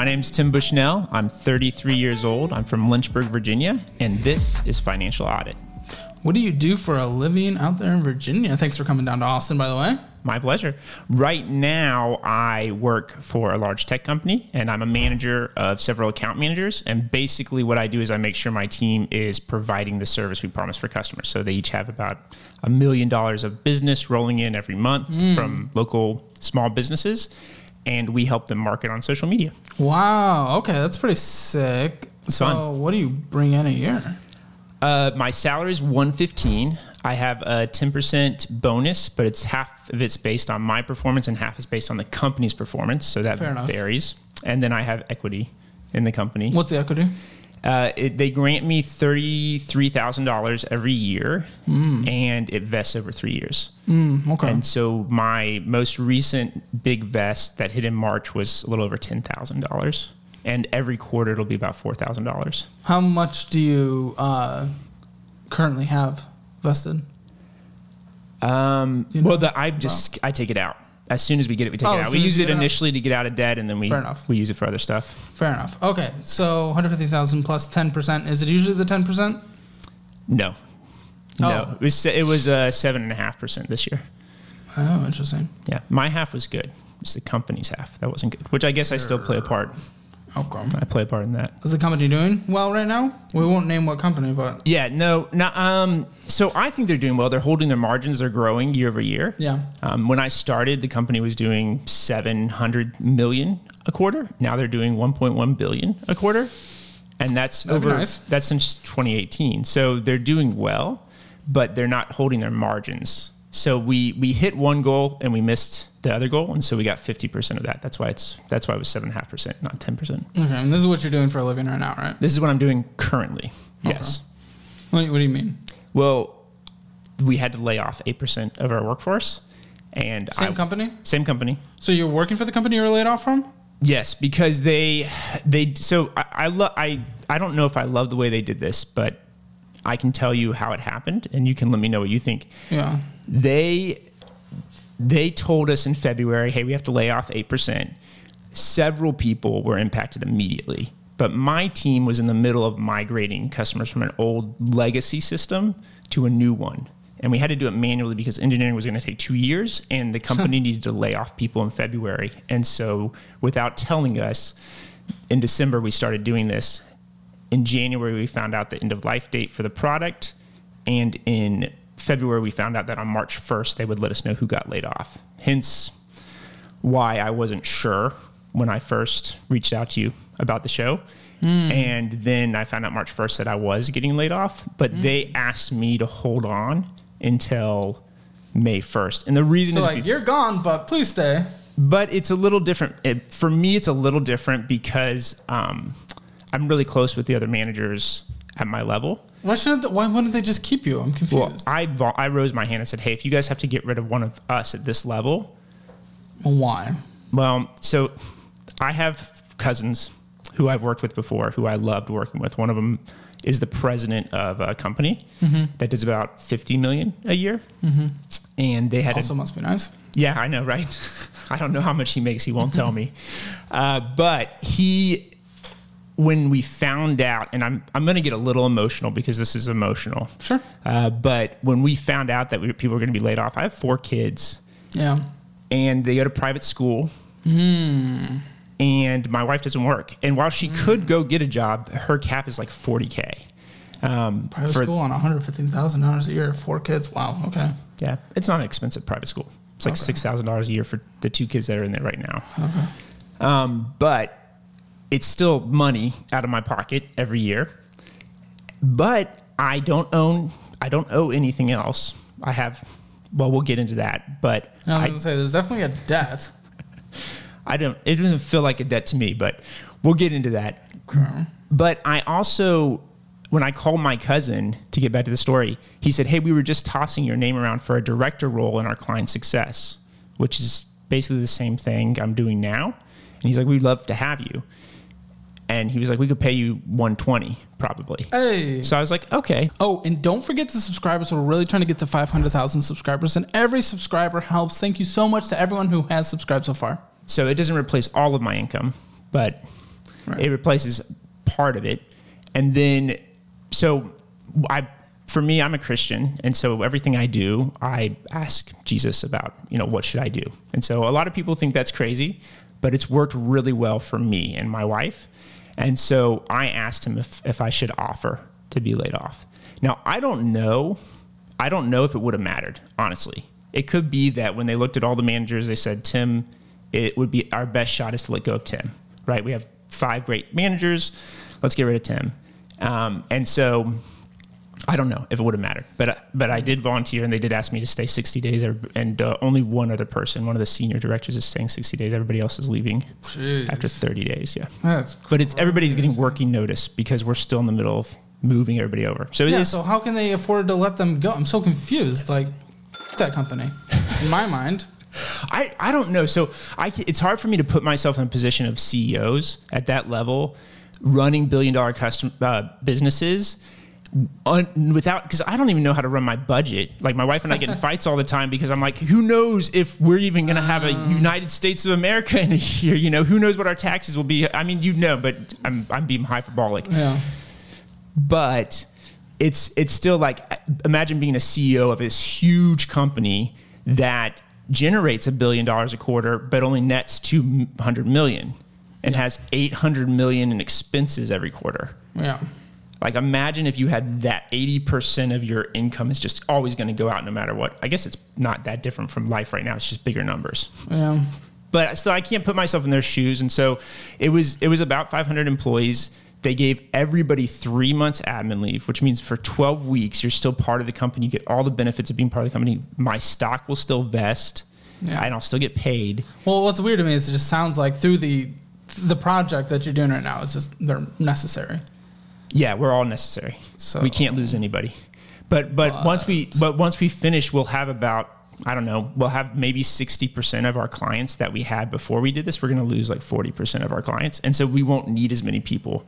My name's Tim Bushnell. I'm 33 years old. I'm from Lynchburg, Virginia, and this is Financial Audit. What do you do for a living out there in Virginia? Thanks for coming down to Austin, by the way. My pleasure. Right now, I work for a large tech company and I'm a manager of several account managers. And basically, what I do is I make sure my team is providing the service we promise for customers. So they each have about a million dollars of business rolling in every month hmm. from local small businesses. And we help them market on social media. Wow. Okay, that's pretty sick. so, fun. what do you bring in a year? Uh, my salary is 115. I have a 10% bonus, but it's half of it's based on my performance and half is based on the company's performance. So that varies. And then I have equity in the company. What's the equity? Uh, it, they grant me $33,000 every year and it vests over three years. Mm, okay. And so my most recent big vest that hit in March was a little over $10,000. And every quarter it'll be about $4,000. How much do you uh, currently have vested? Um, you well, the, I just I take it out as soon as we get it. We take Oh, it out. We use it it out? initially to get out of debt, and then we Fair enough. we use it for other stuff. Fair enough. Okay, so 150,000 plus 10%. Is it usually the 10%? No, no, Oh. it was it was uh, seven and a half percent this year. Oh, interesting. Yeah, my half was good. It's the company's half that wasn't good, which I guess I still play a part. Okay. I play a part in that. Is the company doing well right now? We won't name what company, but Yeah, no, no. Um, so I think they're doing well. They're holding their margins. They're growing year over year. yeah. Um, when I started, the company was doing 700 million a quarter. Now they're doing 1.1 billion a quarter, and that's That'd over. nice. That's since 2018. So they're doing well, but they're not holding their margins. So we we hit one goal and we missed the other goal, and so we got 50 percent of that. That's why it's that's why it was seven and a half percent, not 10 percent. Okay, and this is what you're doing for a living right now, right? This is what I'm doing currently. Yes. What, what do you mean? Well, we had to lay off eight percent of our workforce, and Same I- company? Same company. So you're working for the company you were laid off from? Yes, because they they so I I, lo- I I don't know if I love the way they did this, but I can tell you how it happened, and you can let me know what you think. Yeah. They they told us in February, hey, we have to lay off eight percent. Several people were impacted immediately, but my team was in the middle of migrating customers from an old legacy system to a new one. And we had to do it manually because engineering was going to take two years, and the company needed to lay off people in February. And so, without telling us, in December we started doing this. In January, we found out the end of life date for the product, and in February, we found out that on March 1st they would let us know who got laid off. Hence, why I wasn't sure when I first reached out to you about the show. And then I found out March 1st that I was getting laid off, but they asked me to hold on until May 1st. And the reason So is like be- you're gone, but please stay. but it's a little different. It, for me, it's a little different because um, I'm really close with the other managers at my level. Why shouldn't? The, why wouldn't they just keep you? I'm confused. Well. I I rose my hand and said, "Hey, if you guys have to get rid of one of us at this level, why? well, so I have cousins who I've worked with before, who I loved working with. One of them is the president of a company Mm-hmm. that does about 50 million a year, and they had Also, a, must be nice. yeah, I know, right? I don't know how much he makes. He won't tell me. Uh, but he, when we found out, and I'm I'm going to get a little emotional because this is emotional. Sure. Uh, but when we found out that we, people were going to be laid off, I have four kids, Yeah. and they go to private school. Hmm. And my wife doesn't work. And while she could go get a job, her cap is like 40K. Um, Private for- school on 115 thousand dollars a year, four kids. Wow. Okay. Yeah, it's not an expensive private school. It's like Okay. six thousand dollars a year for the two kids that are in there right now. Okay. Um, but it's still money out of my pocket every year. But I don't own. I don't owe anything else. I have. Well, we'll get into that. But I was I, gonna say there's definitely a debt. I don't. It doesn't feel like a debt to me. But we'll get into that. But I also, when I called my cousin to get back to the story, he said, Hey, we were just tossing your name around for a director role in our client success, which is basically the same thing I'm doing now. And he's like, We'd love to have you. And he was like, We could pay you 120 probably. Hey. So I was like, Okay. Oh, and don't forget the subscribers. We're really trying to get to 500,000 subscribers, and every subscriber helps. Thank you so much to everyone who has subscribed so far. So it doesn't replace all of my income, but Right. It replaces part of it, and then so I. For me, I'm a Christian, and so everything I do, I ask Jesus about, you know, what should I do? And so a lot of people think that's crazy, but it's worked really well for me and my wife. And so I asked him if, if I should offer to be laid off. Now, I don't know. I don't know if it would have mattered, honestly. It could be that when they looked at all the managers, they said, Tim, it would be our best shot is to let go of Tim, right? We have five great managers. Let's get rid of Tim. Um, and so I don't know if it would have mattered, but but I did volunteer, and they did ask me to stay 60 days, and uh, only one other person, one of the senior directors, is staying 60 days. Everybody else is leaving Jeez. after 30 days. Yeah, That's but it's everybody's getting working notice because we're still in the middle of moving everybody over. So Yeah, is- so how can they afford to let them go? I'm so confused. Like that company, in my mind. I, I don't know. So I, it's hard for me to put myself in a position of CEOs at that level, running billion dollar custom uh, businesses. Un, without because I don't even know how to run my budget. Like my wife and I get in fights all the time because I'm like, who knows if we're even going to have a um. United States of America in a year? You know, who knows what our taxes will be? I mean, you know, but I'm I'm being hyperbolic Yeah. but it's it's still like uh, imagine being a CEO of this huge company that generates a billion dollars a quarter but only nets 200 million and has 800 million in expenses every quarter Yeah. Like imagine if you had that 80% of your income is just always going to go out no matter what i guess it's not that different from life right now it's just bigger numbers Yeah. but still I can't put myself in their shoes. And so it was it was about 500 employees. They gave everybody three months admin leave, which means for 12 weeks you're still part of the company. You get all the benefits of being part of the company. My stock will still vest, Yeah. and I'll still get paid. Well, what's weird to me is it just sounds like through the the project that you're doing right now, is just they're necessary. Yeah, we're all necessary. So- we can't lose anybody. But but once we but once we finish, we'll have about I don't know. We'll have maybe 60% of our clients that we had before we did this. We're going to lose like 40% of our clients. And so we won't need as many people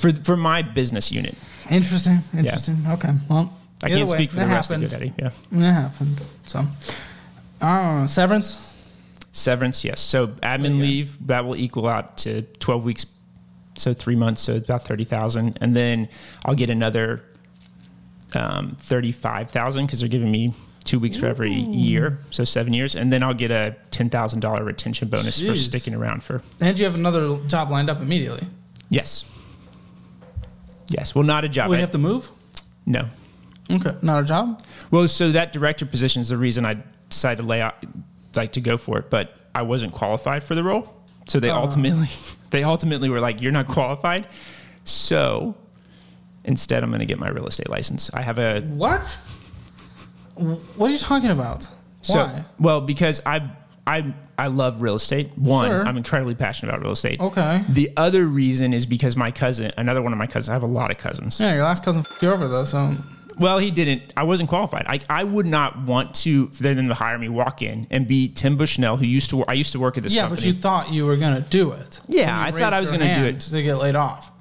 for, for my business unit. Interesting. Interesting. Okay. Well, I can't way, speak for the rest happened. of GoDaddy. Yeah. It happened. So, I. Severance. Severance, yes. So admin oh, leave, that will equal out to 12 weeks. So three months, so it's about 30,000. And then I'll get another um, 35,000 because they're giving me two weeks for every year. So seven years. And then I'll get a $10,000 retention bonus for sticking around for, And you have another job lined up immediately. yes. Yes. Well, not a job. You have to move? no. Okay. Not a job. Well, so that director position is the reason I decided to lay out, like to go for it, but I wasn't qualified for the role. So they ultimately, they ultimately were like, "You're not qualified." So instead, I'm going to get my real estate license. I have a What? What are you talking about? so Why? well because I I I love real estate. One, Sure. I'm incredibly passionate about real estate. Okay. The other reason is because my cousin, another one of my cousins, I have a lot of cousins. Yeah, your last cousin f- you over though, so Well, he didn't. I wasn't qualified. I, I would not want to for them to hire me, walk in, and be Tim Bushnell, who used to. I used to work at this yeah, company. but you thought you were gonna do it. Yeah, I thought I was gonna do it. to get laid off.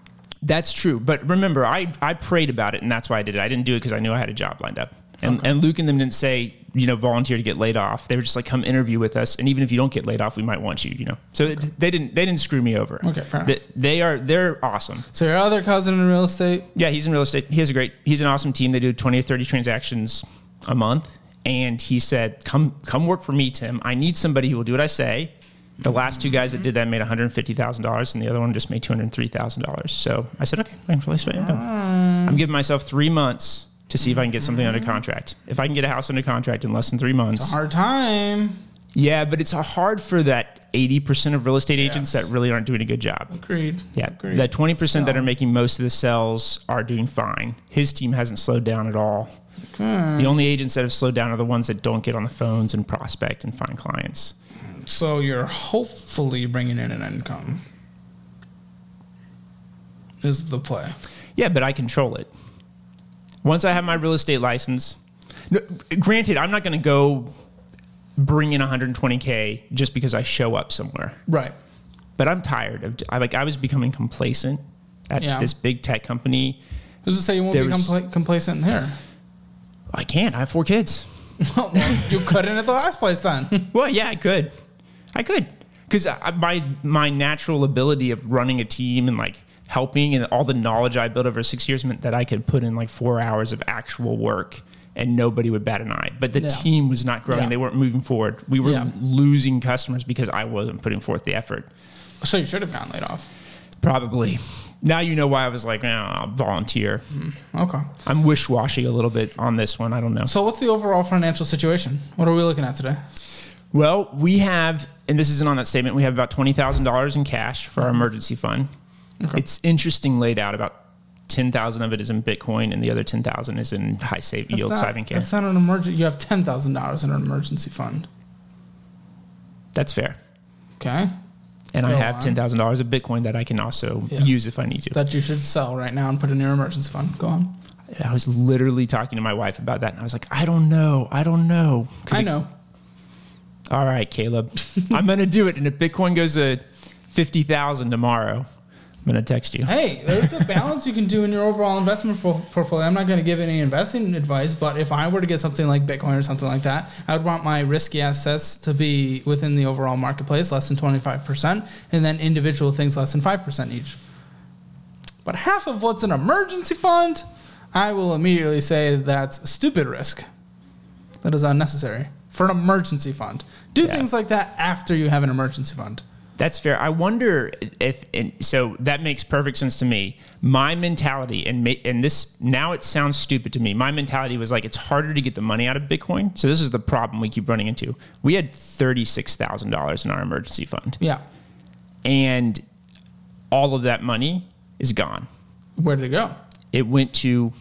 That's true. But remember, I, I prayed about it, and that's why I did it. I didn't do it because I knew I had a job lined up. And, and Luke and them didn't say, you know, volunteer to get laid off. They were just like, come interview with us, and even if you don't get laid off, we might want you. You know, so it- they didn't they didn't screw me over. Okay, fair They, they are they're awesome. So your other cousin in real estate, Yeah, he's in real estate. He has a great. He's an awesome team. They do twenty or thirty transactions a month, and he said, "Come, come work for me, Tim. I need somebody who will do what I say." The last two guys that did that made one hundred fifty thousand dollars, and the other one just made two hundred three thousand dollars. So I said, "Okay, I can release my income." I'm giving myself three months to see if I can get something under mm-hmm. contract. If I can get a house under contract in less than three months, it's a hard time. yeah, but it's hard for that eighty percent of real estate agents Yes. that really aren't doing a good job. Agreed. Yeah, Agreed. the twenty percent that are making most of the sales are doing fine. His team hasn't slowed down at all. The only agents that have slowed down are the ones that don't get on the phones and prospect and find clients. So you're hopefully bringing in an income. Is the play? Yeah, but I control it. Once I have my real estate license, no, granted, I'm not going to go bring in 120k just because I show up somewhere. Right. But I'm tired of. I like. I was becoming complacent at Yeah. this big tech company. Who's to say you won't There be complacent in here? I can't. I have four kids. well, you couldn't at the last place then. Well, yeah, I could. I could. because my my natural ability of running a team and like helping and all the knowledge I built over six years meant that I could put in like four hours of actual work and nobody would bat an eye. But the Yeah. team was not growing; Yeah. they weren't moving forward. We were Yeah. losing customers because I wasn't putting forth the effort. So you should have gotten laid off. Probably. Now you know why I was like, nah, I'll volunteer. Mm-hmm. Okay. I'm wish washy a little bit on this one. I don't know. So what's the overall financial situation? What are we looking at today? Well, we have, and this isn't on that statement, we have about $20,000 in cash for our mm-hmm. emergency fund. Okay. It's interesting laid out. About 10,000 of it is in Bitcoin and the other 10,000 is in high save That's yield not, saving account. That's not an emergency. You have ten thousand dollars in an emergency fund. That's fair. Okay. And I have on. $10,000 of Bitcoin that I can also Yes. use if I need to. That you should sell right now and put in your emergency fund. Go on. I was literally talking to my wife about that and I was like, I don't know. I don't know. I it- know. All right, Caleb. I'm going to do it. And if Bitcoin goes to 50,000 tomorrow, I'm going to text you. Hey, there's a balance you can do in your overall investment por- portfolio. I'm not going to give any investing advice, but if I were to get something like Bitcoin or something like that, I would want my risky assets to be within the overall marketplace, less than 25%, and then individual things less than 5% each. But half of what's an emergency fund, I will immediately say that's stupid risk. That is unnecessary for an emergency fund. Do Yeah. things like that after you have an emergency fund. That's fair. I wonder if, and so that makes perfect sense to me. My mentality, and ma- and this now it sounds stupid to me. My mentality was like it's harder to get the money out of Bitcoin. So this is the problem we keep running into. We had thirty six thousand dollars in our emergency fund, Yeah. and all of that money is gone. Where did it go? It went to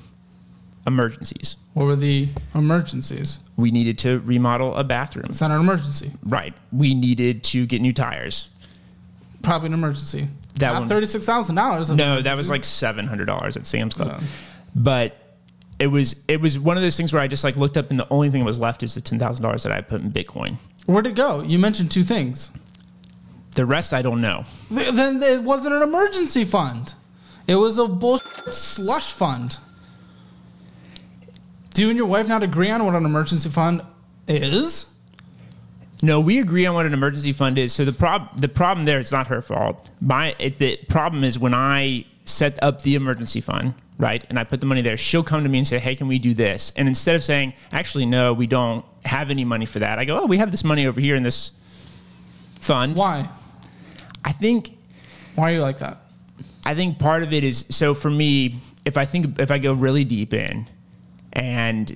emergencies. What were the emergencies? We needed to remodel a bathroom. It's not an emergency. Right. We needed to get new tires. Probably an emergency. That not one- thirty-six thousand dollars. No, that was like seven hundred dollars at Sam's Club. Yeah. But it was it was one of those things where I just like looked up and the only thing that was left is the ten thousand dollars that I put in Bitcoin. Where'd it go? You mentioned two things. The rest I don't know. Th- Then it wasn't an emergency fund. It was a bullshit slush fund. Do you and your wife not agree on what an emergency fund is? No, we agree on what an emergency fund is. So the prob the problem there it's not her fault. My it, the problem is when I set up the emergency fund, right, and I put the money there, she'll come to me and say, "Hey, can we do this?" And instead of saying, "Actually, no, we don't have any money for that," I go, "Oh, we have this money over here in this fund." Why? I think Why are you like that? I think part of it is so for me, if I think if I go really deep in, and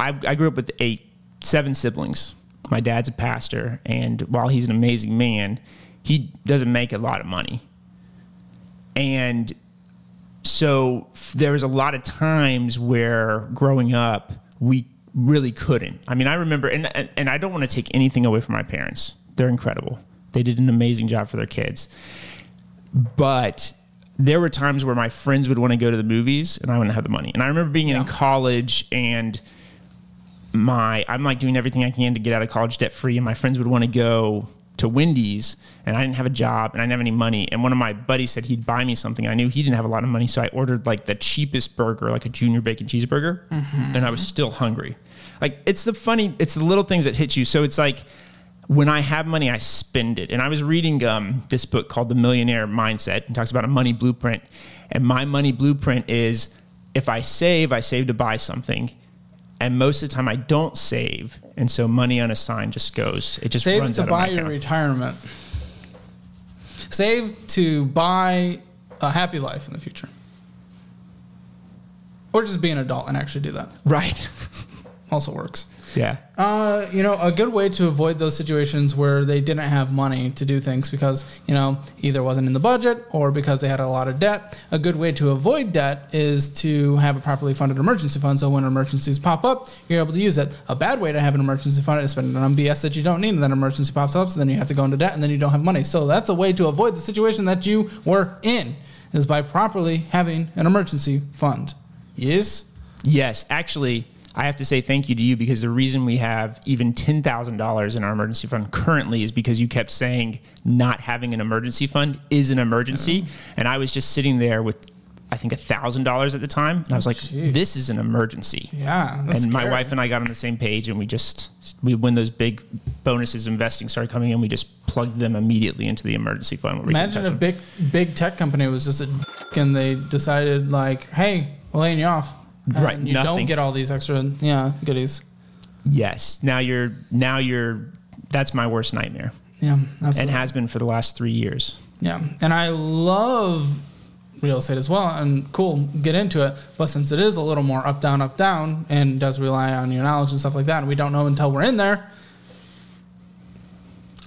I, I grew up with eight, seven siblings. My dad's a pastor, and while he's an amazing man, he doesn't make a lot of money. And so there was a lot of times where growing up we really couldn't. I mean, I remember, and and, and I don't want to take anything away from my parents. They're incredible. They did an amazing job for their kids but there were times where my friends would want to go to the movies and I wouldn't have the money. And I remember being Yeah. in college and my I'm like doing everything I can to get out of college debt free and my friends would want to go to Wendy's and I didn't have a job and I didn't have any money and one of my buddies said he'd buy me something. I knew he didn't have a lot of money so I ordered like the cheapest burger, like a junior bacon cheeseburger, and I was still hungry. Like it's the funny it's the little things that hit you. So it's like when I have money, I spend it. And I was reading um, this book called The Millionaire Mindset and talks about a money blueprint. And my money blueprint is if I save, I save to buy something. And most of the time, I don't save. And so money unassigned just goes. It just Save runs to out of my buy your retirement. Save to buy a happy life in the future. Or just be an adult and actually do that. right. Also works. Yeah. Uh, you know, a good way to avoid those situations where they didn't have money to do things because, you know, either wasn't in the budget or because they had a lot of debt. A good way to avoid debt is to have a properly funded emergency fund so when emergencies pop up, you're able to use it. A bad way to have an emergency fund is spending it on BS that you don't need and then emergency pops up, so then you have to go into debt and then you don't have money. So that's a way to avoid the situation that you were in is by properly having an emergency fund. Yes? Yes. Actually, I have to say thank you to you because the reason we have even $10,000 in our emergency fund currently is because you kept saying not having an emergency fund is an emergency. And I was just sitting there with I think thousand dollars at the time, and I was like, oh, Jeez. "This is an emergency." Yeah. and my wife and I got on the same page, and we just we when those big bonuses investing started coming in, we just plugged them immediately into the emergency fund. Where we can Imagine them. big big tech company was just a and they decided like, hey, we're laying you off. And Right, You nothing. don't get all these extra yeah goodies. yes. Now you're now you're that's my worst nightmare, Yeah. Absolutely. and has been for the last three years. Yeah, and I love real estate as well. And cool, get into it. But since it is a little more up down up down and does rely on your knowledge and stuff like that, and we don't know until we're in there.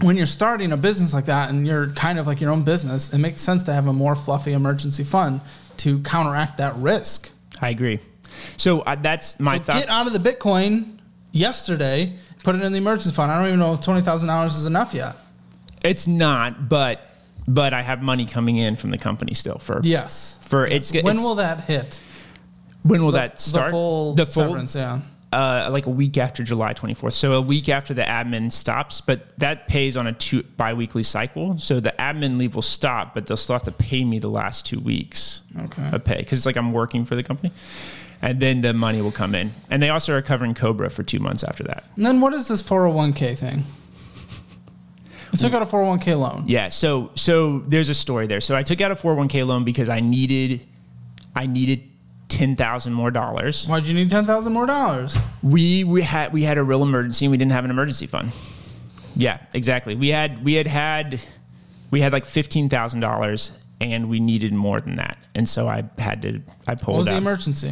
When you're starting a business like that and you're kind of like your own business, it makes sense to have a more fluffy emergency fund to counteract that risk. I agree. So uh, that's my So thought. get out of the Bitcoin yesterday, put it in the emergency fund. I don't even know if twenty thousand dollars is enough yet. It's not, but but I have money coming in from the company still for Yes. for it's When it's- will that hit? when will The- that start? The full, the full severance, yeah. uh, like a week after July 24th. So a week after the admin stops, but that pays on a two biweekly cycle. So the admin leave will stop, but they'll still have to pay me the last two weeks Okay. of pay because it's like I'm working for the company. And then the money will come in. And they also are covering Cobra for two months after that. And then what is this 401k thing? You took out a 401k loan. Yeah. So so there's a story there. So I took out a 401k loan because I needed I needed ten thousand more dollars. Why'd you need 10000 more dollars? We we had we had a real emergency and we didn't have an emergency fund. Yeah, exactly. We had we had had we had like fifteen thousand dollars and we needed more than that. And so I had to I pulled What was the emergency?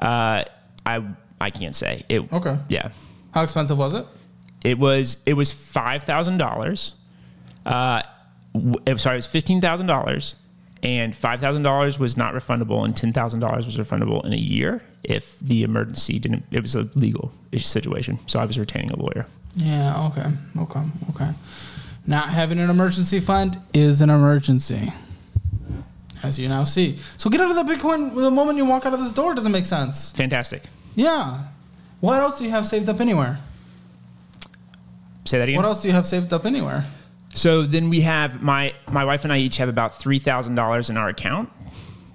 Uh I I can't say. It Okay. yeah. How expensive was it? It was it was five thousand dollars. Uh, w- sorry, it was fifteen thousand dollars, and five thousand dollars was not refundable, and ten thousand dollars was refundable in a year if the emergency didn't. It was a legal situation, so I was retaining a lawyer. Yeah, okay. Okay. Okay. Not having an emergency fund is an emergency. As you now see. So get out of the Bitcoin the moment you walk out of this door doesn't make sense. Fantastic. Yeah. What else do you have saved up anywhere? Say that again. What else do you have saved up anywhere? So then we have my my wife and I each have about three thousand dollars in our account.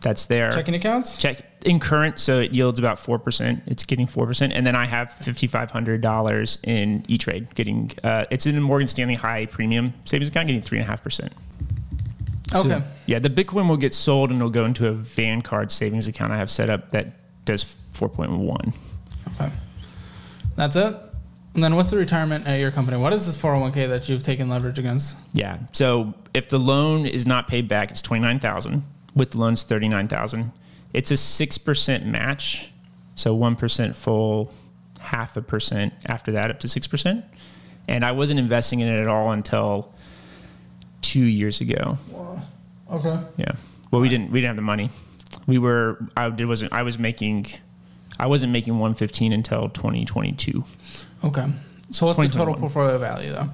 That's there. Checking accounts? check in current, so it yields about four percent. It's getting four percent, and then I have fifty five hundred dollars in E Trade. Getting uh, it's in a Morgan Stanley high premium savings account, getting three and a half percent. Okay. Yeah, the Bitcoin will get sold and it'll go into a Vanguard savings account I have set up that does four point one. Okay. That's it? And then what's the retirement at your company? What is this 401k that you've taken leverage against? Yeah. So if the loan is not paid back, it's twenty nine thousand. With the loans, thirty nine thousand. It's a six percent match. So one percent full, half a percent after that, up to six percent. And I wasn't investing in it at all until two years ago. Okay. Yeah. Well, we didn't we didn't have the money. We were I did wasn't I was making I wasn't making one fifteen until twenty twenty two. Okay. So what's the total 2021. portfolio value though?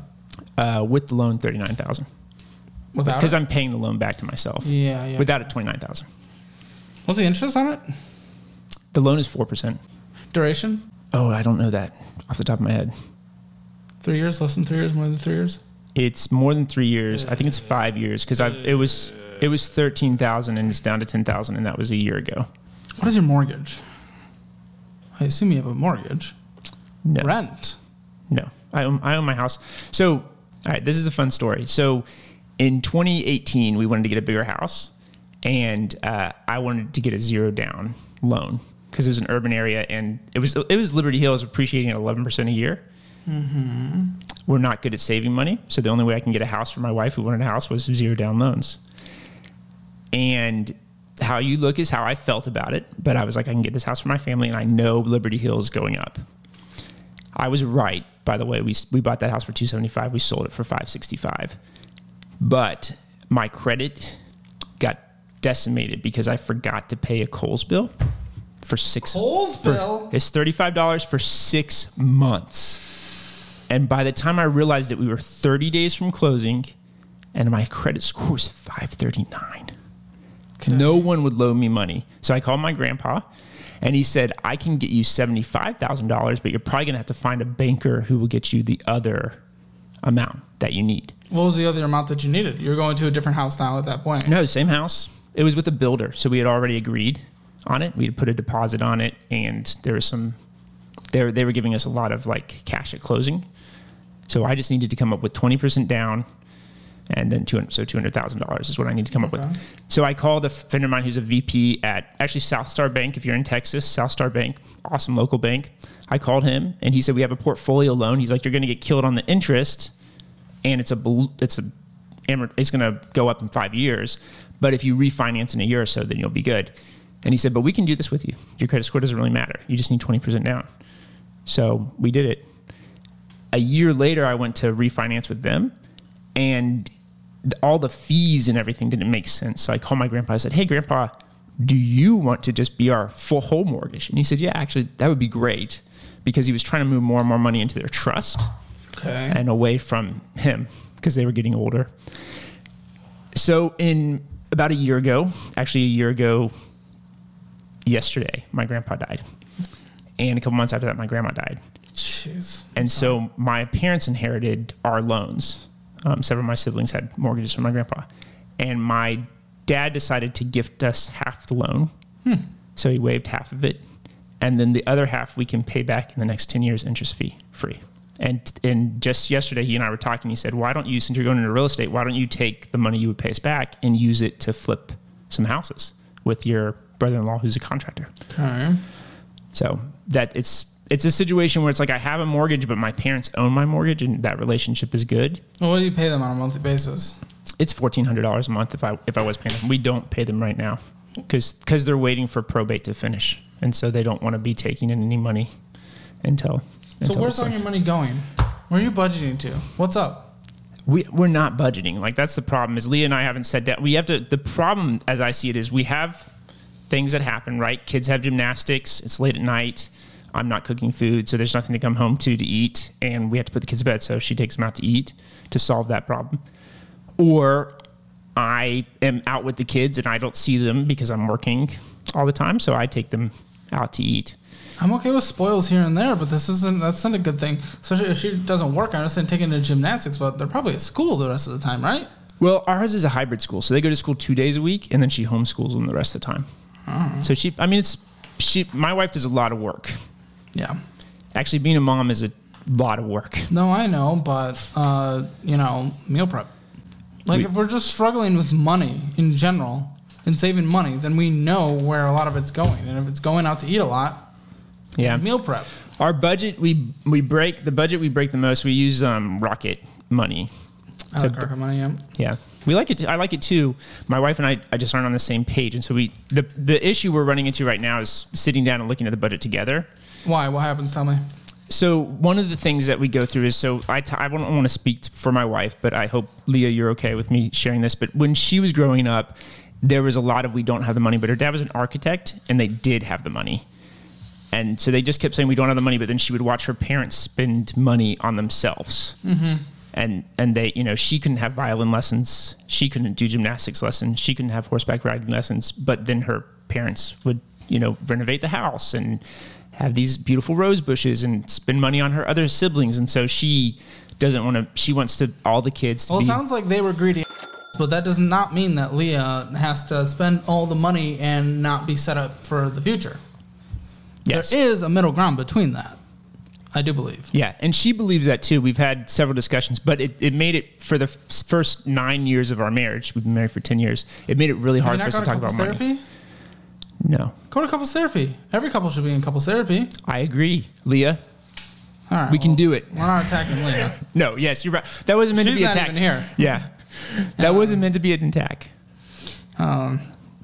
Uh, with the loan, thirty nine thousand. Without Because it? I'm paying the loan back to myself. Yeah, yeah. Without it, twenty nine thousand. What's the interest on it? The loan is four percent. Duration? Oh, I don't know that off the top of my head. Three years, less than three years, more than three years? It's more than three years. I think it's five years because I it was it was thirteen thousand and it's down to ten thousand and that was a year ago. What is your mortgage? I assume you have a mortgage. No, Rent. no, I own, I own my house. So, all right, this is a fun story. So, in 2018, we wanted to get a bigger house, and uh, I wanted to get a zero down loan because it was an urban area and it was it was Liberty Hills appreciating at 11 percent a year. We're not good at saving money, so the only way I can get a house for my wife who wanted a house was zero down loans. And how you look is how I felt about it. But I was like, I can get this house for my family, and I know Liberty Hill is going up. I was right, by the way. We we bought that house for two seventy five. We sold it for five sixty five. But my credit got decimated because I forgot to pay a Kohl's bill for six. Kohl's for, bill. It's thirty five dollars for six months. And by the time I realized that we were 30 days from closing and my credit score was 539. Okay. No one would loan me money. So I called my grandpa and he said, I can get you $75,000, but you're probably going to have to find a banker who will get you the other amount that you need. What was the other amount that you needed? You're going to a different house now at that point. No, same house. It was with a builder. So we had already agreed on it. We had put a deposit on it and there was some, they were, they were giving us a lot of like cash at closing. So I just needed to come up with 20% down and then two so two hundred thousand dollars is what I need to come up with. So I called a friend of mine who's a VP at actually South Star Bank. If you're in Texas, South Star Bank, awesome local bank. I called him, and he said we have a portfolio loan. He's like, you're going to get killed on the interest, and it's a it's a it's going to go up in five years. But if you refinance in a year or so, then you'll be good. And he said, but we can do this with you. Your credit score doesn't really matter. You just need 20% down. So we did it. A year later, I went to refinance with them, and all the fees and everything didn't make sense. So I called my grandpa. I said, hey, grandpa, do you want to just be our full whole mortgage? And he said, yeah, actually, that would be great because he was trying to move more and more money into their trust Okay. and away from him because they were getting older. So, in about a year ago, actually a year ago, yesterday, my grandpa died, and a couple months after that, my grandma died. Jeez. And so my parents inherited our loans. Um, several of my siblings had mortgages from my grandpa, and my dad decided to gift us half the loan. So he waived half of it, and then the other half we can pay back in the next ten years, interest fee free. And and just yesterday, he and I were talking. He said, "Why don't you, since you're going into real estate, why don't you take the money you would pay us back and use it to flip some houses with your brother-in-law, who's a contractor?" Okay. So that it's it's a situation where it's like I have a mortgage, but my parents own my mortgage, and that relationship is good. Well, what do you pay them on a monthly basis? It's fourteen hundred dollars a month if I if I was paying them. We don't pay them right now because because they're waiting for probate to finish, and so they don't want to be taking in any money until. So until where's all like- your money going? Where are you budgeting to? What's up? we we're not budgeting. Like that's the problem. Is Leah and I haven't said that we have to. The problem, as I see it, is we have things that happen. Right, kids have gymnastics. It's late at night. I'm not cooking food, so there's nothing to come home to to eat, and we have to put the kids to bed. So she takes them out to eat to solve that problem. Or I am out with the kids and I don't see them because I'm working all the time, so I take them out to eat. I'm okay with spoils here and there, but this isn't. That's not a good thing. Especially if she doesn't work. I understand taking to gymnastics, but they're probably at school the rest of the time, right? Well, ours is a hybrid school, so they go to school two days a week, and then she homeschools them the rest of the time. Oh. So she, I mean, it's she. My wife does a lot of work. Yeah. Actually, being a mom is a lot of work. No, I know, but uh, you know, meal prep. Like We- if we're just struggling with money in general and saving money, then we know where a lot of it's going. And if it's going out to eat a lot, Yeah, meal prep. our budget we we break the budget we break the most. We use um, Rocket money. I To like money. Yeah. Yeah, we like it. I like it too. My wife and I, I just aren't on the same page, and so we the the issue we're running into right now is sitting down and looking at the budget together. Why? What happens? Tell me. So one of the things that we go through is so I t- I don't want to speak for my wife, but I hope Leah you're okay with me sharing this. But when she was growing up, there was a lot of we don't have the money, but her dad was an architect and they did have the money. And so they just kept saying we don't have the money, but then she would watch her parents spend money on themselves. Mm-hmm. And and they, you know, she couldn't have violin lessons, she couldn't do gymnastics lessons, she couldn't have horseback riding lessons, but then her parents would, you know, renovate the house and have these beautiful rose bushes and spend money on her other siblings. And so she doesn't want to. She wants to all the kids to Well, it be. sounds like they were greedy, but that does not mean that Leah has to spend all the money and not be set up for the future. yes. There is a middle ground between that. I do believe. Yeah, and she believes that too. We've had several discussions, but it, it made it for the f- first nine years of our marriage. We've been married for ten years. It made it really hard for us to talk about couples money. therapy? No, Go to couples therapy. Every couple should be in couples therapy. I agree, Leah. All right, We can do it. We're not attacking Leah. No, yes, you're right. That wasn't meant She's to be not attack. even here. Yeah, that wasn't meant to be an attack. Um,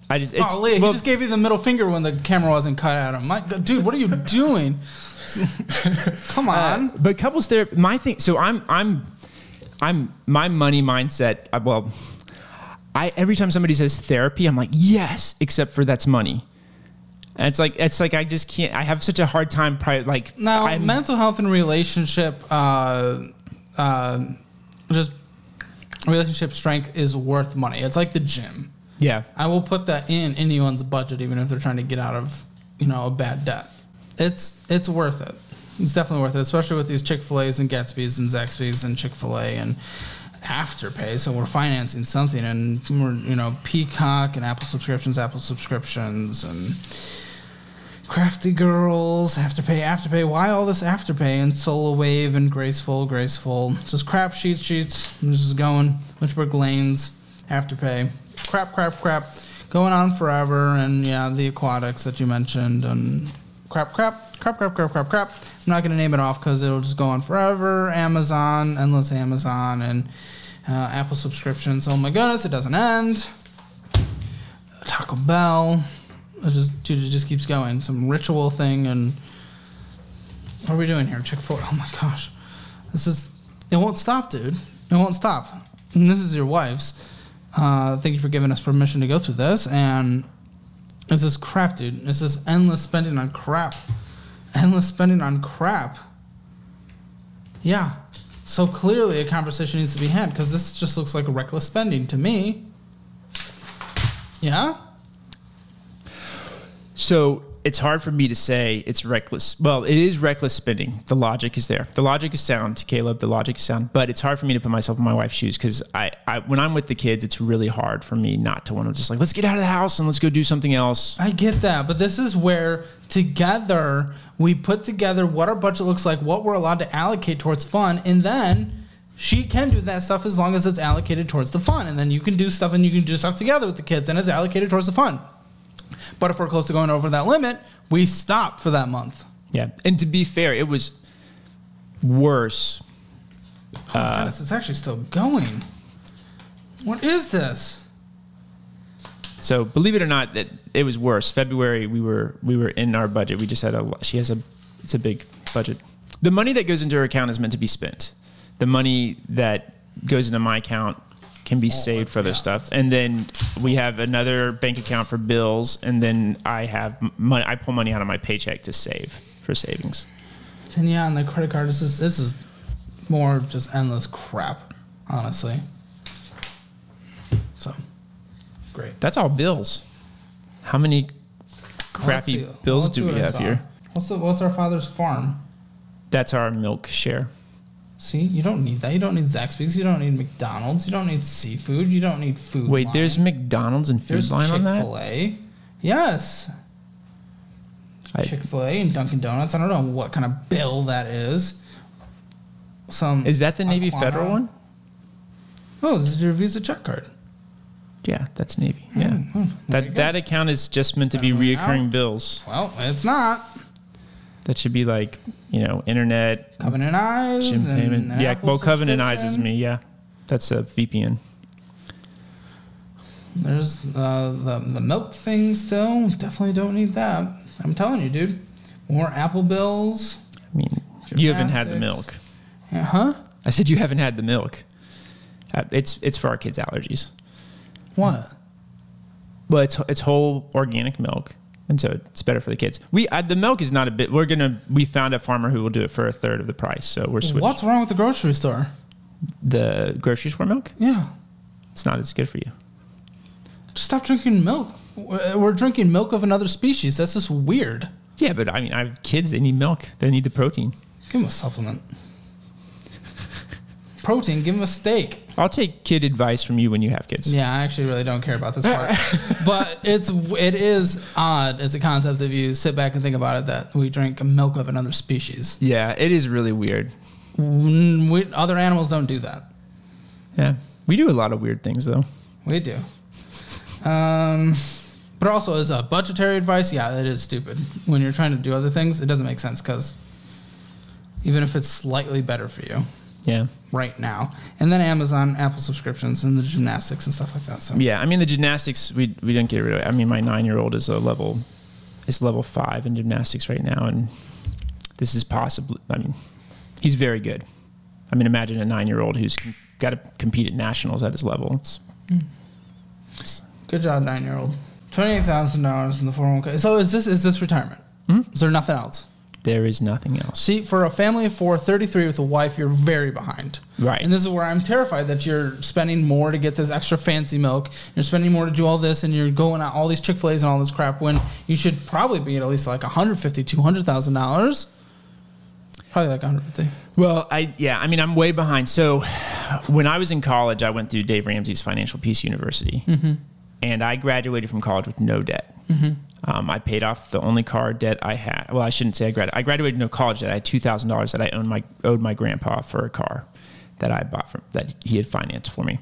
I just, it's, oh, Leah, well, he just gave you the middle finger when the camera wasn't cut at him. My dude, what are you doing? Come on. but couples therapy. My thing. So I'm, I'm, I'm my money mindset. I, well, I every time somebody says therapy, I'm like yes, except for that's money. And it's like it's like I just can't. I have such a hard time. Pri- like Now, I'm- mental health and relationship, uh, uh, just relationship strength is worth money. It's like the gym. yeah, I will put that in anyone's budget, even if they're trying to get out of, you know, a bad debt. It's it's worth it. It's definitely worth it, especially with these Chick Fil A's and Gatsby's and Zaxby's and Chick Fil A and afterpay, so we're financing something, and we're you know Peacock and Apple subscriptions, Apple subscriptions, and Crafty Girls, Afterpay, Afterpay. Why all this Afterpay and Solar Wave and Graceful, Graceful? Just crap sheets, sheets. I'm just going. Lynchburg Lanes, Afterpay. Crap, crap, crap. Going on forever, and yeah, the aquatics that you mentioned, and crap, crap, crap, crap, crap, crap, crap. I'm not gonna name it off because it'll just go on forever. Amazon, endless Amazon, and uh, Apple subscriptions. Oh my goodness, it doesn't end. Taco Bell. It just dude, it just keeps going. Some ritual thing and what are we doing here? Chick Fil. Oh my gosh, this is it won't stop, dude. It won't stop. And this is your wife's. Uh, thank you for giving us permission to go through this. And this is crap, dude. This is endless spending on crap. Endless spending on crap. Yeah. So clearly, a conversation needs to be had because this just looks like reckless spending to me. Yeah. So it's hard for me to say it's reckless. Well, it is reckless spending. The logic is there. The logic is sound, Caleb. The logic is sound. But it's hard for me to put myself in my wife's shoes because I, I, when I'm with the kids, it's really hard for me not to want to just like let's get out of the house and let's go do something else. I get that, but this is where together we put together what our budget looks like, what we're allowed to allocate towards fun, and then she can do that stuff as long as it's allocated towards the fun, and then you can do stuff and you can do stuff together with the kids, and it's allocated towards the fun. But if we're close to going over that limit, we stop for that month. Yeah, and to be fair, it was worse. Oh my goodness, it's actually still going. What is this? So believe it or not, that it was worse. February we were we were in our budget. We just had a she has a it's a big budget. The money that goes into her account is meant to be spent. The money that goes into my account can be oh, saved for other stuff. And then we have another bank account for bills, and then I have money. I pull money out of my paycheck to save for savings. And yeah, on the credit card, this is this is more just endless crap, honestly. So great. That's all bills. How many crappy bills do we have here? What's the what's our father's farm? That's our milk share. See, you don't need that. You don't need Zaxby's. You don't need McDonald's. You don't need seafood. You don't need food. Wait, line. there's McDonald's and Food there's Line on that. Chick-fil-A. Yes, I- Chick Fil A and Dunkin' Donuts. I don't know what kind of bill that is. Some Is that the Navy Aquana. Federal one? Oh, this is your Visa check card. Yeah, that's Navy. Yeah. Mm, mm, you That that account is just meant to be reoccurring bills. Well, it's not. That should be like, you know, internet, Covenant Eyes. and payment. an Yeah, Apple well, Covenant Eyes is me. Yeah, that's a VPN. There's uh, the the milk thing still. Definitely don't need that. I'm telling you, dude. More Apple bills. I mean, you haven't had the milk. Gymnastics. Yeah, huh? I said you haven't had the milk. Uh, It's it's for our kids' allergies. What? Well, it's it's whole organic milk, and so it's better for the kids. We uh, the milk is not a bit. We're gonna we found a farmer who will do it for a third of the price. So we're switching What's wrong with the grocery store? the grocery store milk. Yeah. It's not as good for you. Just stop drinking milk. We're we're drinking milk of another species. That's just weird. Yeah, but I mean, I have kids. They need milk. They need the protein. Give them a supplement. Protein. Give them a steak. I'll take kid advice from you when you have kids. Yeah, I actually really don't care about this part. but it's it is odd as a concept if you sit back and think about it that we drink milk of another species. Yeah, it is really weird. Mm, We, other animals don't do that. Yeah, we do a lot of weird things though. We do. Um, but also as a budgetary advice, yeah, it is stupid. When you're trying to do other things, it doesn't make sense because even if it's slightly better for you Yeah, right now, and then Amazon, Apple subscriptions, and the gymnastics and stuff like that. So yeah. I mean, the gymnastics we we didn't get rid of. It. I mean, my nine year old is a level is level five in gymnastics right now, and this is possibly. I mean, he's very good. I mean, imagine a nine year old who's got to compete at nationals at his level. It's good job, nine year old. Twenty eight thousand dollars in the four hundred one k. So is this is this retirement? Hmm? Is there nothing else? There is nothing else. See, for a family of four, 33 with a wife, you're very behind. Right. And this is where I'm terrified that you're spending more to get this extra fancy milk. You're spending more to do all this, and you're going out all these Chick Fil A's and all this crap when you should probably be at least like 150, 200 thousand dollars. Probably like 150. Well, I yeah, I mean, I'm way behind. So, when I was in college, I went through Dave Ramsey's Financial Peace University, mm-hmm. and I graduated from college with no debt. Mm-hmm. Um, I paid off the only car debt I had. Well, I shouldn't say I graduated. I graduated no college debt. I had two thousand dollars that I owned my owed my grandpa for a car that I bought from that he had financed for me.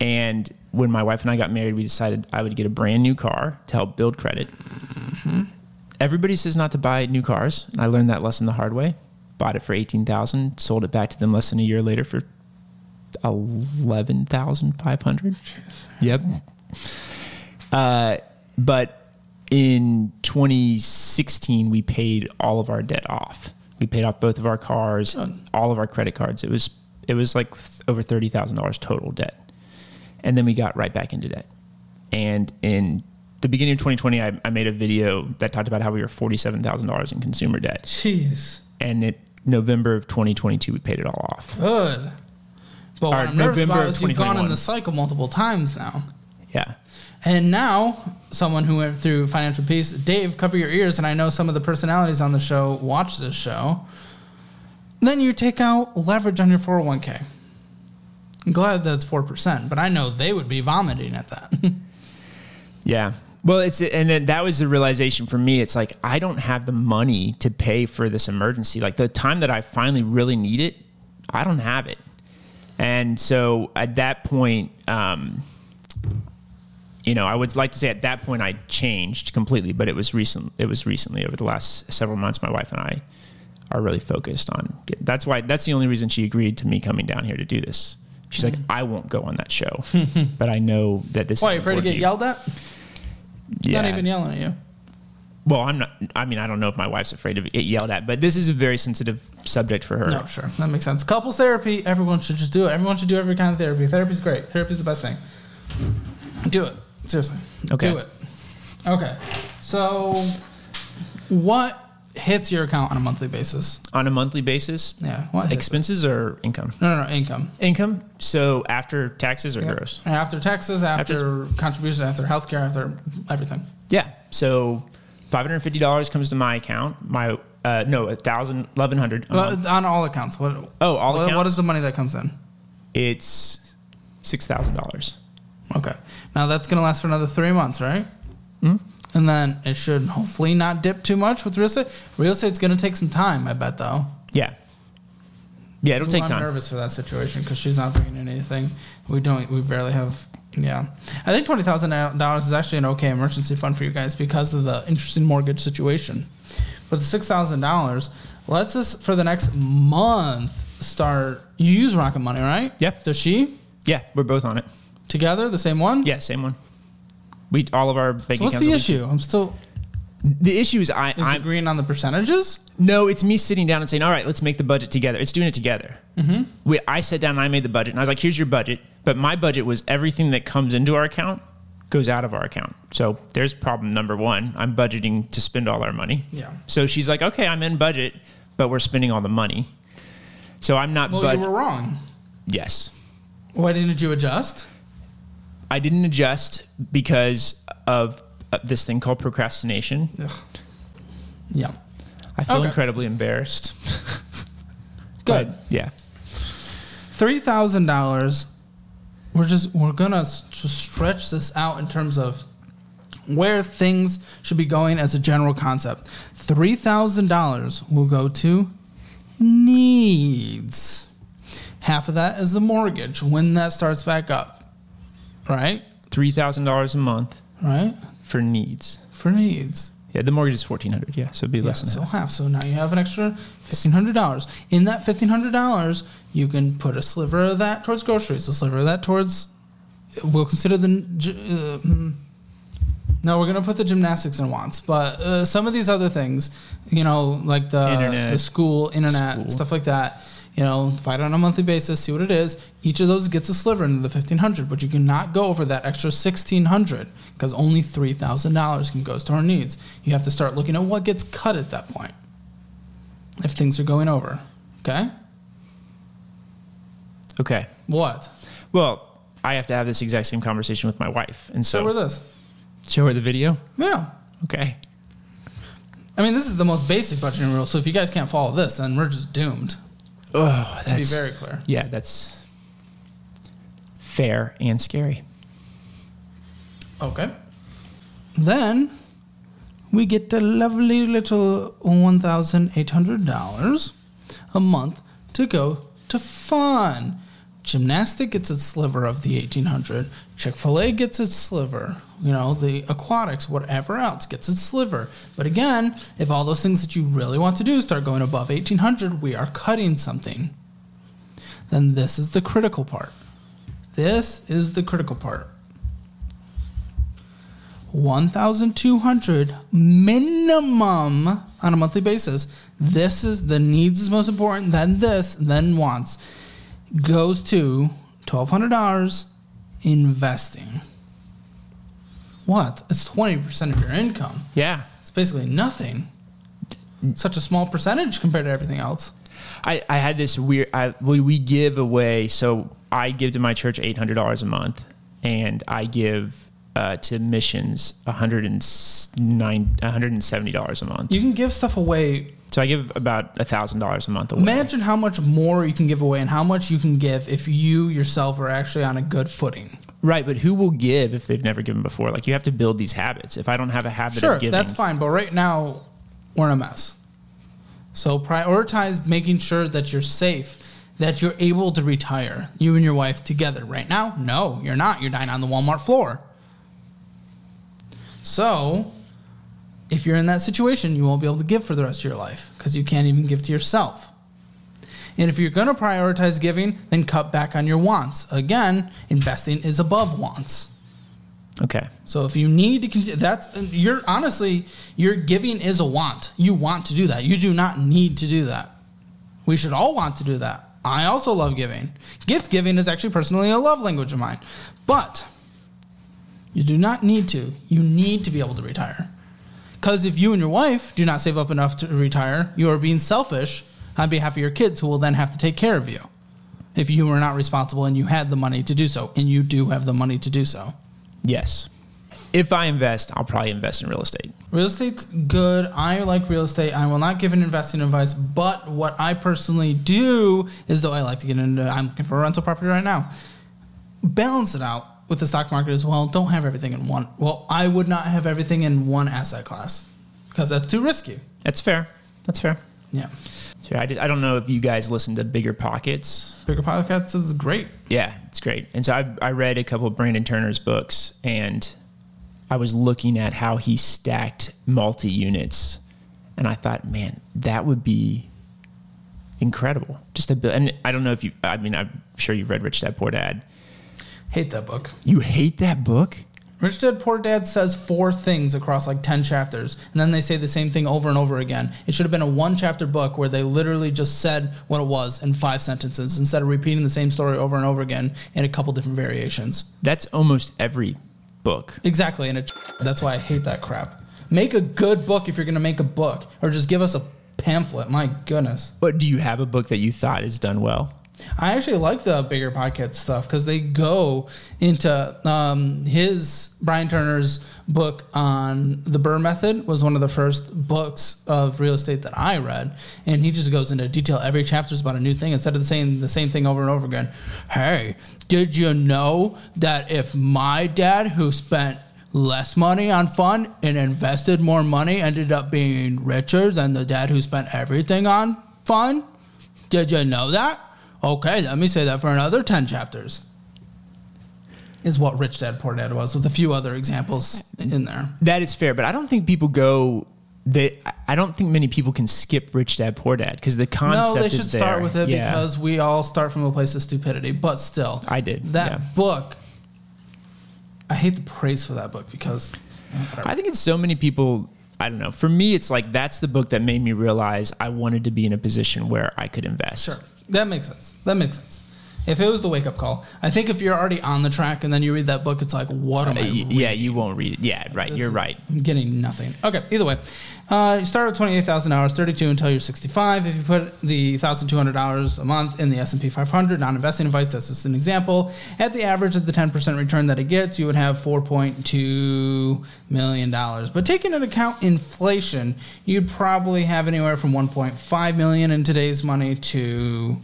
And when my wife and I got married, we decided I would get a brand new car to help build credit. Everybody says not to buy new cars. and I learned that lesson the hard way. Bought it for eighteen thousand, sold it back to them less than a year later for eleven thousand five hundred. Yep. Uh, but in 2016, we paid all of our debt off. We paid off both of our cars, hmm. all of our credit cards. It was it was like over thirty thousand dollars total debt, and then we got right back into debt. And in the beginning of 2020, I, I made a video that talked about how we were forty-seven thousand dollars in consumer debt, Jeez. and in November of 2022, we paid it all off. Good. But what Or I'm nervous November about is you've gone in the cycle multiple times now. Yeah. And now, someone who went through financial peace, Dave, cover your ears. And I know some of the personalities on the show watch this show. Then you take out leverage on your 401k. I'm glad that's 4%, but I know they would be vomiting at that. Yeah. Well, it's and then that was the realization for me. It's like I don't have the money to pay for this emergency. Like the time that I finally really need it, I don't have it. And so at that point, um, you know, I would like to say at that point I changed completely, but it was recent. It was recently over the last several months. My wife and I are really focused on. That's why. That's the only reason she agreed to me coming down here to do this. She's like, mm. I won't go on that show, but I know that this. Why, is you afraid to get you." yelled at? Yeah. Not even yelling at you. Well, I'm not. I mean, I don't know if my wife's afraid to get yelled at, but this is a very sensitive subject for her. No, sure. That makes sense. Couples therapy, everyone should just do it. Everyone should do every kind of therapy. Therapy's great. Therapy's the best thing. Do it. Seriously. Okay. Do it. Okay. So, what hits your account on a monthly basis? On a monthly basis, Yeah. What hits it? expenses or income? No, no, no. Income. Income. So after taxes or Yep. gross? After taxes, after, contributions, after healthcare, after everything. Yeah. So five hundred fifty dollars comes to my account. My uh, no, a thousand, eleven hundred. Well, on all accounts. What? Oh, all what, What accounts? is the money that comes in? It's six thousand dollars. Okay. Now that's going to last for another three months, right? Hmm? And then it should hopefully not dip too much with real estate. Real estate's going to take some time, I bet, though. Yeah. Yeah, it'll Ooh, take I'm time. nervous for that situation because she's not bringing in anything. We don't. We barely have. Yeah, I think twenty thousand dollars is actually an okay emergency fund for you guys because of the interesting mortgage situation. But the six thousand dollars, let's just for the next month start. You use Rocket Money, right? Yep. Does she Yeah, we're both on it. Together the same one? Yeah, same one. We all of our bank So what's accounts. the issue? I'm still. The issue is I. Is I'm, agreeing on the percentages? No, it's me sitting down and saying, "All right, let's make the budget together." It's doing it together. Mm-hmm. We, I sat down and I made the budget, and I was like, "Here's your budget," but my budget was everything that comes into our account goes out of our account. So there's problem number one. I'm budgeting to spend all our money. Yeah. So she's like, "Okay, I'm in budget, but we're spending all the money." So I'm not. Well, bud- you were wrong. yes, Why didn't you adjust? I didn't adjust because of uh, this thing called procrastination. Yeah. I feel Okay. incredibly embarrassed. Good. But, yeah. three thousand dollars. We're just we're gonna s- stretch this out in terms of where things should be going as a general concept. Three thousand dollars will go to needs. Half of that is the mortgage when that starts back up. Right? Three thousand dollars a month Right? for needs. For needs. Yeah, the mortgage is fourteen hundred. Yeah, so it'd be Yeah, less than so that. half. So now you have an extra fifteen hundred dollars. In that fifteen hundred dollars, you can put a sliver of that towards groceries, a sliver of that towards. We'll consider the. Uh, hmm. no, we're gonna put the gymnastics and wants, but uh, some of these other things, you know, like the Internet. the school, internet, School. stuff like that. You know, fight on a monthly basis, see what it is. Each of those gets a sliver into the fifteen hundred, but you cannot go over that extra sixteen hundred because only three thousand dollars can go to our needs. You have to start looking at what gets cut at that point if things are going over. Okay, Okay. what? Well, I have to have this exact same conversation with my wife, and So so we're this. show her the video. Yeah. Okay. I mean, this is the most basic budgeting rule. So if you guys can't follow this, then we're just doomed. Oh, To be very clear. yeah, that's fair and scary. Okay. Then we get the lovely little one thousand eight hundred dollars a month to go to fun. Gymnastic gets its sliver of the eighteen hundred. Chick fil A gets its sliver. You know, the aquatics, whatever else gets its sliver. But again, if all those things that you really want to do start going above eighteen hundred, we are cutting something. Then this is the critical part. This is the critical part. 1200 minimum on a monthly basis this is the needs is most important then this then wants goes to $1200 investing what it's 20% of your income Yeah, it's basically nothing such a small percentage compared to everything else I, I had this weird. I, we, we give away. So I give to my church eight hundred dollars a month, and I give uh, to missions one hundred and nine, one hundred and seventy dollars a month. you can give stuff away So I give about a thousand dollars a month away. imagine how much more you can give away and how much you can give if you yourself are actually on a good footing Right, but who will give if they've never given before? Like you have to build these habits. If I don't have a habit Sure, of giving, that's fine. But right now, we're in a mess. So prioritize making sure that you're safe, that you're able to retire, you and your wife together. Right now, no, you're not. You're dying on the Walmart floor. So, if you're in that situation, you won't be able to give for the rest of your life because you can't even give to yourself. And if you're going to prioritize giving, then cut back on your wants. Again, investing is above wants. Okay. So if you need to continue, that's you're honestly your giving is a want. You want to do that. You do not need to do that. We should all want to do that. I also love giving. Gift giving is actually personally a love language of mine. But you do not need to. You need to be able to retire. Because if you and your wife do not save up enough to retire, you are being selfish on behalf of your kids who will then have to take care of you. If you were not responsible and you had the money to do so, and you do have the money to do so. Yes. If I invest, I'll probably invest in real estate. Real estate's good. I like real estate. I will not give an investing advice, but what I personally do is though I like to get into I'm looking for a rental property right now. Balance it out with the stock market as well. Don't have everything in one. Well, I would not have everything in one asset class because that's too risky. That's fair. That's fair. Yeah. So I, did, I don't know if you guys listen to Bigger Pockets. Bigger Pockets is great. Yeah, it's great. And so I, I read a couple of Brandon Turner's books, and I was looking at how he stacked multi units, and I thought, man, that would be incredible. Just a bit. And I don't know if you. I mean, I'm sure you've read Rich Dad Poor Dad. Hate that book. You hate that book? Rich Dad Poor Dad says four things across like 10 chapters, and then they say the same thing over and over again. It should have been a one chapter book where they literally just said what it was in five sentences instead of repeating the same story over and over again in a couple different variations. That's almost every book. Exactly, and it, that's why I hate that crap. Make a good book if you're going to make a book, or just give us a pamphlet. My goodness. But do you have a book that you thought is done well? I actually like the Bigger Pockets stuff because they go into um, his Brandon Turner's book on the BRRRR method was one of the first books of real estate that I read, and he just goes into detail. Every chapter is about a new thing instead of saying the same thing over and over again. Hey, did you know that if my dad, who spent less money on fun and invested more money, ended up being richer than the dad who spent everything on fun? Did you know that? Okay, let me say that for another 10 chapters. Is what Rich Dad Poor Dad was, with a few other examples in there. That is fair, but I don't think people go. They, I don't think many people can skip Rich Dad Poor Dad because the concept No, they is should start there. with it Yeah. because we all start from a place of stupidity. But still, I did, That yeah. book, I hate the praise for that book because I think it's so many people. I don't know. For me, it's like that's the book that made me realize I wanted to be in a position where I could invest. Sure, that makes sense. That makes sense. If it was the wake up call, I think if you're already on the track and then you read that book, it's like, what am I? Uh, y- yeah, you won't read it. Yeah, right. This You're right. I'm getting nothing. Okay, either way. Uh, you start with 28,000 hours, 32 until you're 65. If you put the $1,200 a month in the S&P 500, non-investing advice, that's just an example. At the average of the 10% return that it gets, you would have $4.2 million. But taking into account inflation, you'd probably have anywhere from 1.5 million in today's money to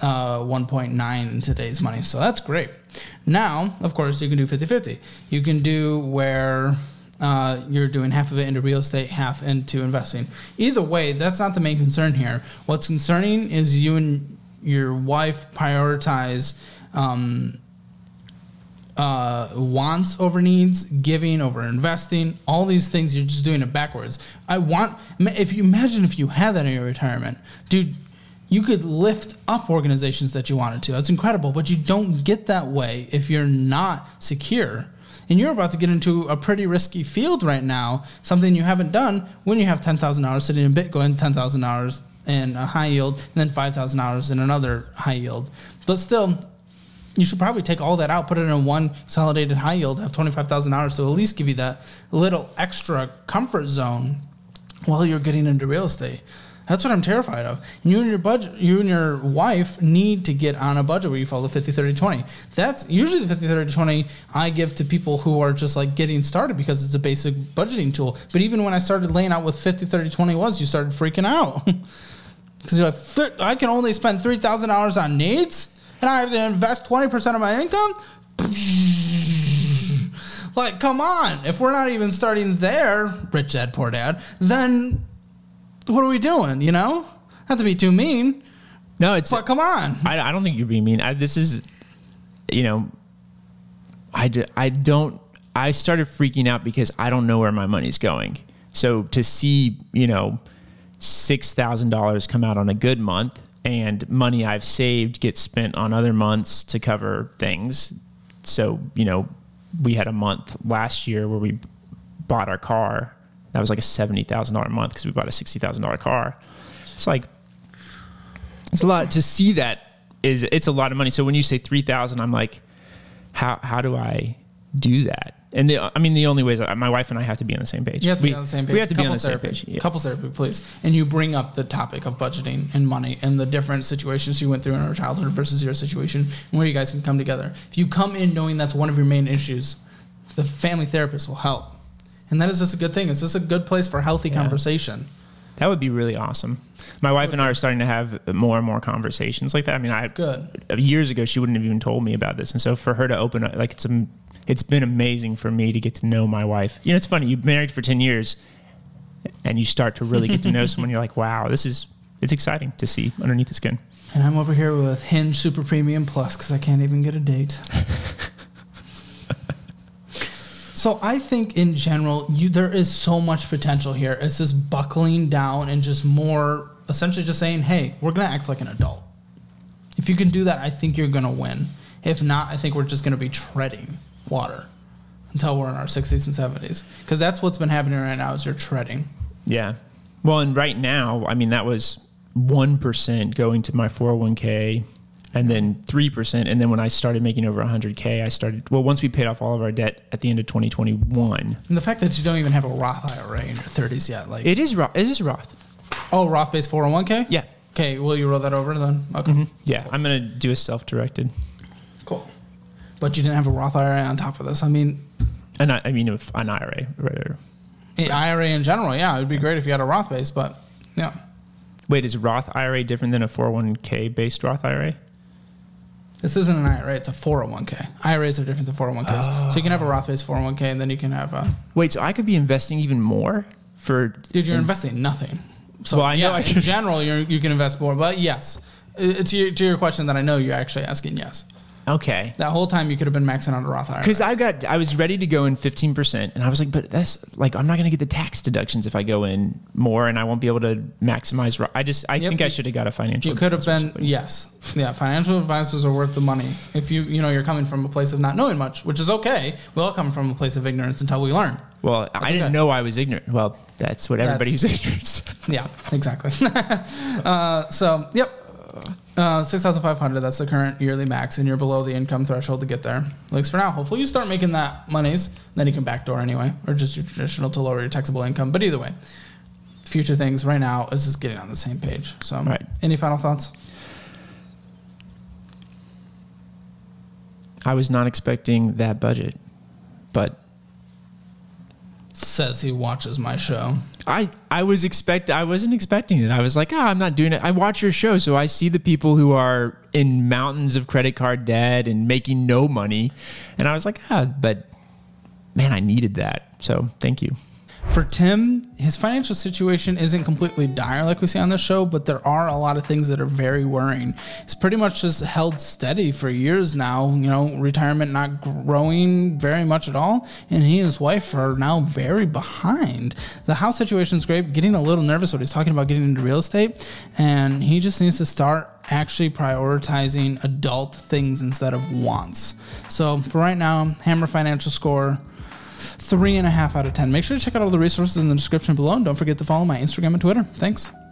uh, 1.9 in today's money. So that's great. Now, of course, you can do 50 50. You can do where uh, you're doing half of it into real estate, half into investing. Either way, that's not the main concern here. What's concerning is you and your wife prioritize. Um, uh, wants over needs, giving over investing, all these things. You're just doing it backwards. I want. If you imagine if you had that in your retirement, dude, you could lift up organizations that you wanted to. That's incredible, but you don't get that way if you're not secure. And you're about to get into a pretty risky field right now, something you haven't done when you have $10,000 sitting in Bitcoin, $10,000 in a high yield, and then $5,000 in another high yield. But still, you should probably take all that out, put it in one consolidated high yield, have $25,000 to at least give you that little extra comfort zone while you're getting into real estate. That's what I'm terrified of. You and your budget, you and your wife need to get on a budget where you follow the 50 30 20. That's usually the 50 30 20 I give to people who are just like getting started because it's a basic budgeting tool. But even when I started laying out what 50 30 20 was, you started freaking out. Because you're like, I can only spend $3,000 on needs and I have to invest 20% of my income? like, come on. If we're not even starting there, rich dad, poor dad, then what are we doing, you know? Not to be too mean, No, it's. but come on. I, I don't think you're being mean. I, this is, you know, I, don't. I started freaking out because I don't know where my money's going. So to see, you know, six thousand dollars come out on a good month and money I've saved get spent on other months to cover things. So you know, we had a month last year where we bought our car. That was like a seventy thousand dollar a month because we bought a sixty thousand dollar car. It's like it's a lot to see that is it's a lot of money. So when you say three thousand, I'm like, how how do I do that? And the, I mean, the only way is uh, my wife and I have to be on the same page. You have to we, be on the same page. We have to be on the Couples same page. Yeah. Couples therapy, please. And you bring up the topic of budgeting and money and the different situations you went through in our childhood versus your situation and where you guys can come together. If you come in knowing that's one of your main issues, the family therapist will help. And that is just a good thing. It's just a good place for healthy conversation. That would be really awesome. My wife and I are starting to have more and more conversations like that. I mean, I Good. Uh, years ago she wouldn't have even told me about this, and so for her to open up, like it's a, it's been amazing for me to get to know my wife. You know, it's funny. You've married for ten years, and you start to really get to know someone. You're like, wow, this is it's exciting to see underneath the skin. And I'm over here with Hinge Super Premium Plus because I can't even get a date. so I think in general, you there is so much potential here. It's just buckling down and just more essentially just saying, hey, we're gonna act like an adult. If you can do that, I think you're gonna win. If not, I think we're just gonna be treading water until we're in our 60s and 70s. Because that's what's been happening right now is you're treading. Yeah. Well, and right now, I mean, that was 1% going to my 401k and then 3%. And then when I started making over 100K, I started, well, once we paid off all of our debt at the end of 2021, And the fact that you don't even have a Roth IRA in your 30s yet, like it is Roth. It is Roth. Oh, Roth based 401k? Yeah. Okay, will you roll that over then? Okay. Mhm. Yeah. I'm going to do a self directed. Cool. But you didn't have a Roth IRA on top of this. I mean, And I, I mean, if an IRA. Right, right. IRA in general, yeah, it would be great if you had a Roth base, but yeah. Wait, is Roth IRA different than a 401k based Roth IRA? This isn't an IRA, it's a 401k. IRAs are different than 401ks. So you can have a Roth based 401k and then you can have a. Wait, so I could be investing even more for. Dude, you're investing nothing. So Well, I know yeah, I in general, you're, you can invest more, but yes. Eh, To your, to your question that I know you're actually asking, yes. Okay. That whole time you could have been maxing out a Roth IRA. Because I got, I was ready to go in 15%, and I was like, but that's like, I'm not going to get the tax deductions if I go in more, and I won't be able to maximize. I just, I Yep, think I should have got a financial. You could have been, yes, yeah. Financial advisors are worth the money. If you, you know, you're coming from a place of not knowing much, which is okay. We all come from a place of ignorance until we learn. Well, I didn't okay. know I was ignorant. Well, that's what everybody's ignorant. Yeah, exactly. uh, so, yep. Uh, six thousand five hundred. That's the current yearly max, and you're below the income threshold to get there. At least for now. Hopefully, you start making that monies, then you can backdoor anyway, or just your traditional to lower your taxable income. But either way, future things right now is just getting on the same page. So, Right. any final thoughts? I was not expecting that budget, but Says he watches my show. I I was expect I wasn't expecting it. I was like, ah, I'm not doing it. I watch your show, so I see the people who are in mountains of credit card debt and making no money, and I was like, ah, but man, I needed that. So thank you. For Tim, his financial situation isn't completely dire like we see on the show, but there are a lot of things that are very worrying. He's pretty much just held steady for years now, you know, retirement not growing very much at all, and he and his wife are now very behind. The house situation is great, getting a little nervous when he's talking about getting into real estate, and he just needs to start actually prioritizing adult things instead of wants. So for right now, Hammer Financial Score three and a half out of ten. Make sure to check out all the resources in the description below, and don't forget to follow my Instagram and Twitter. Thanks.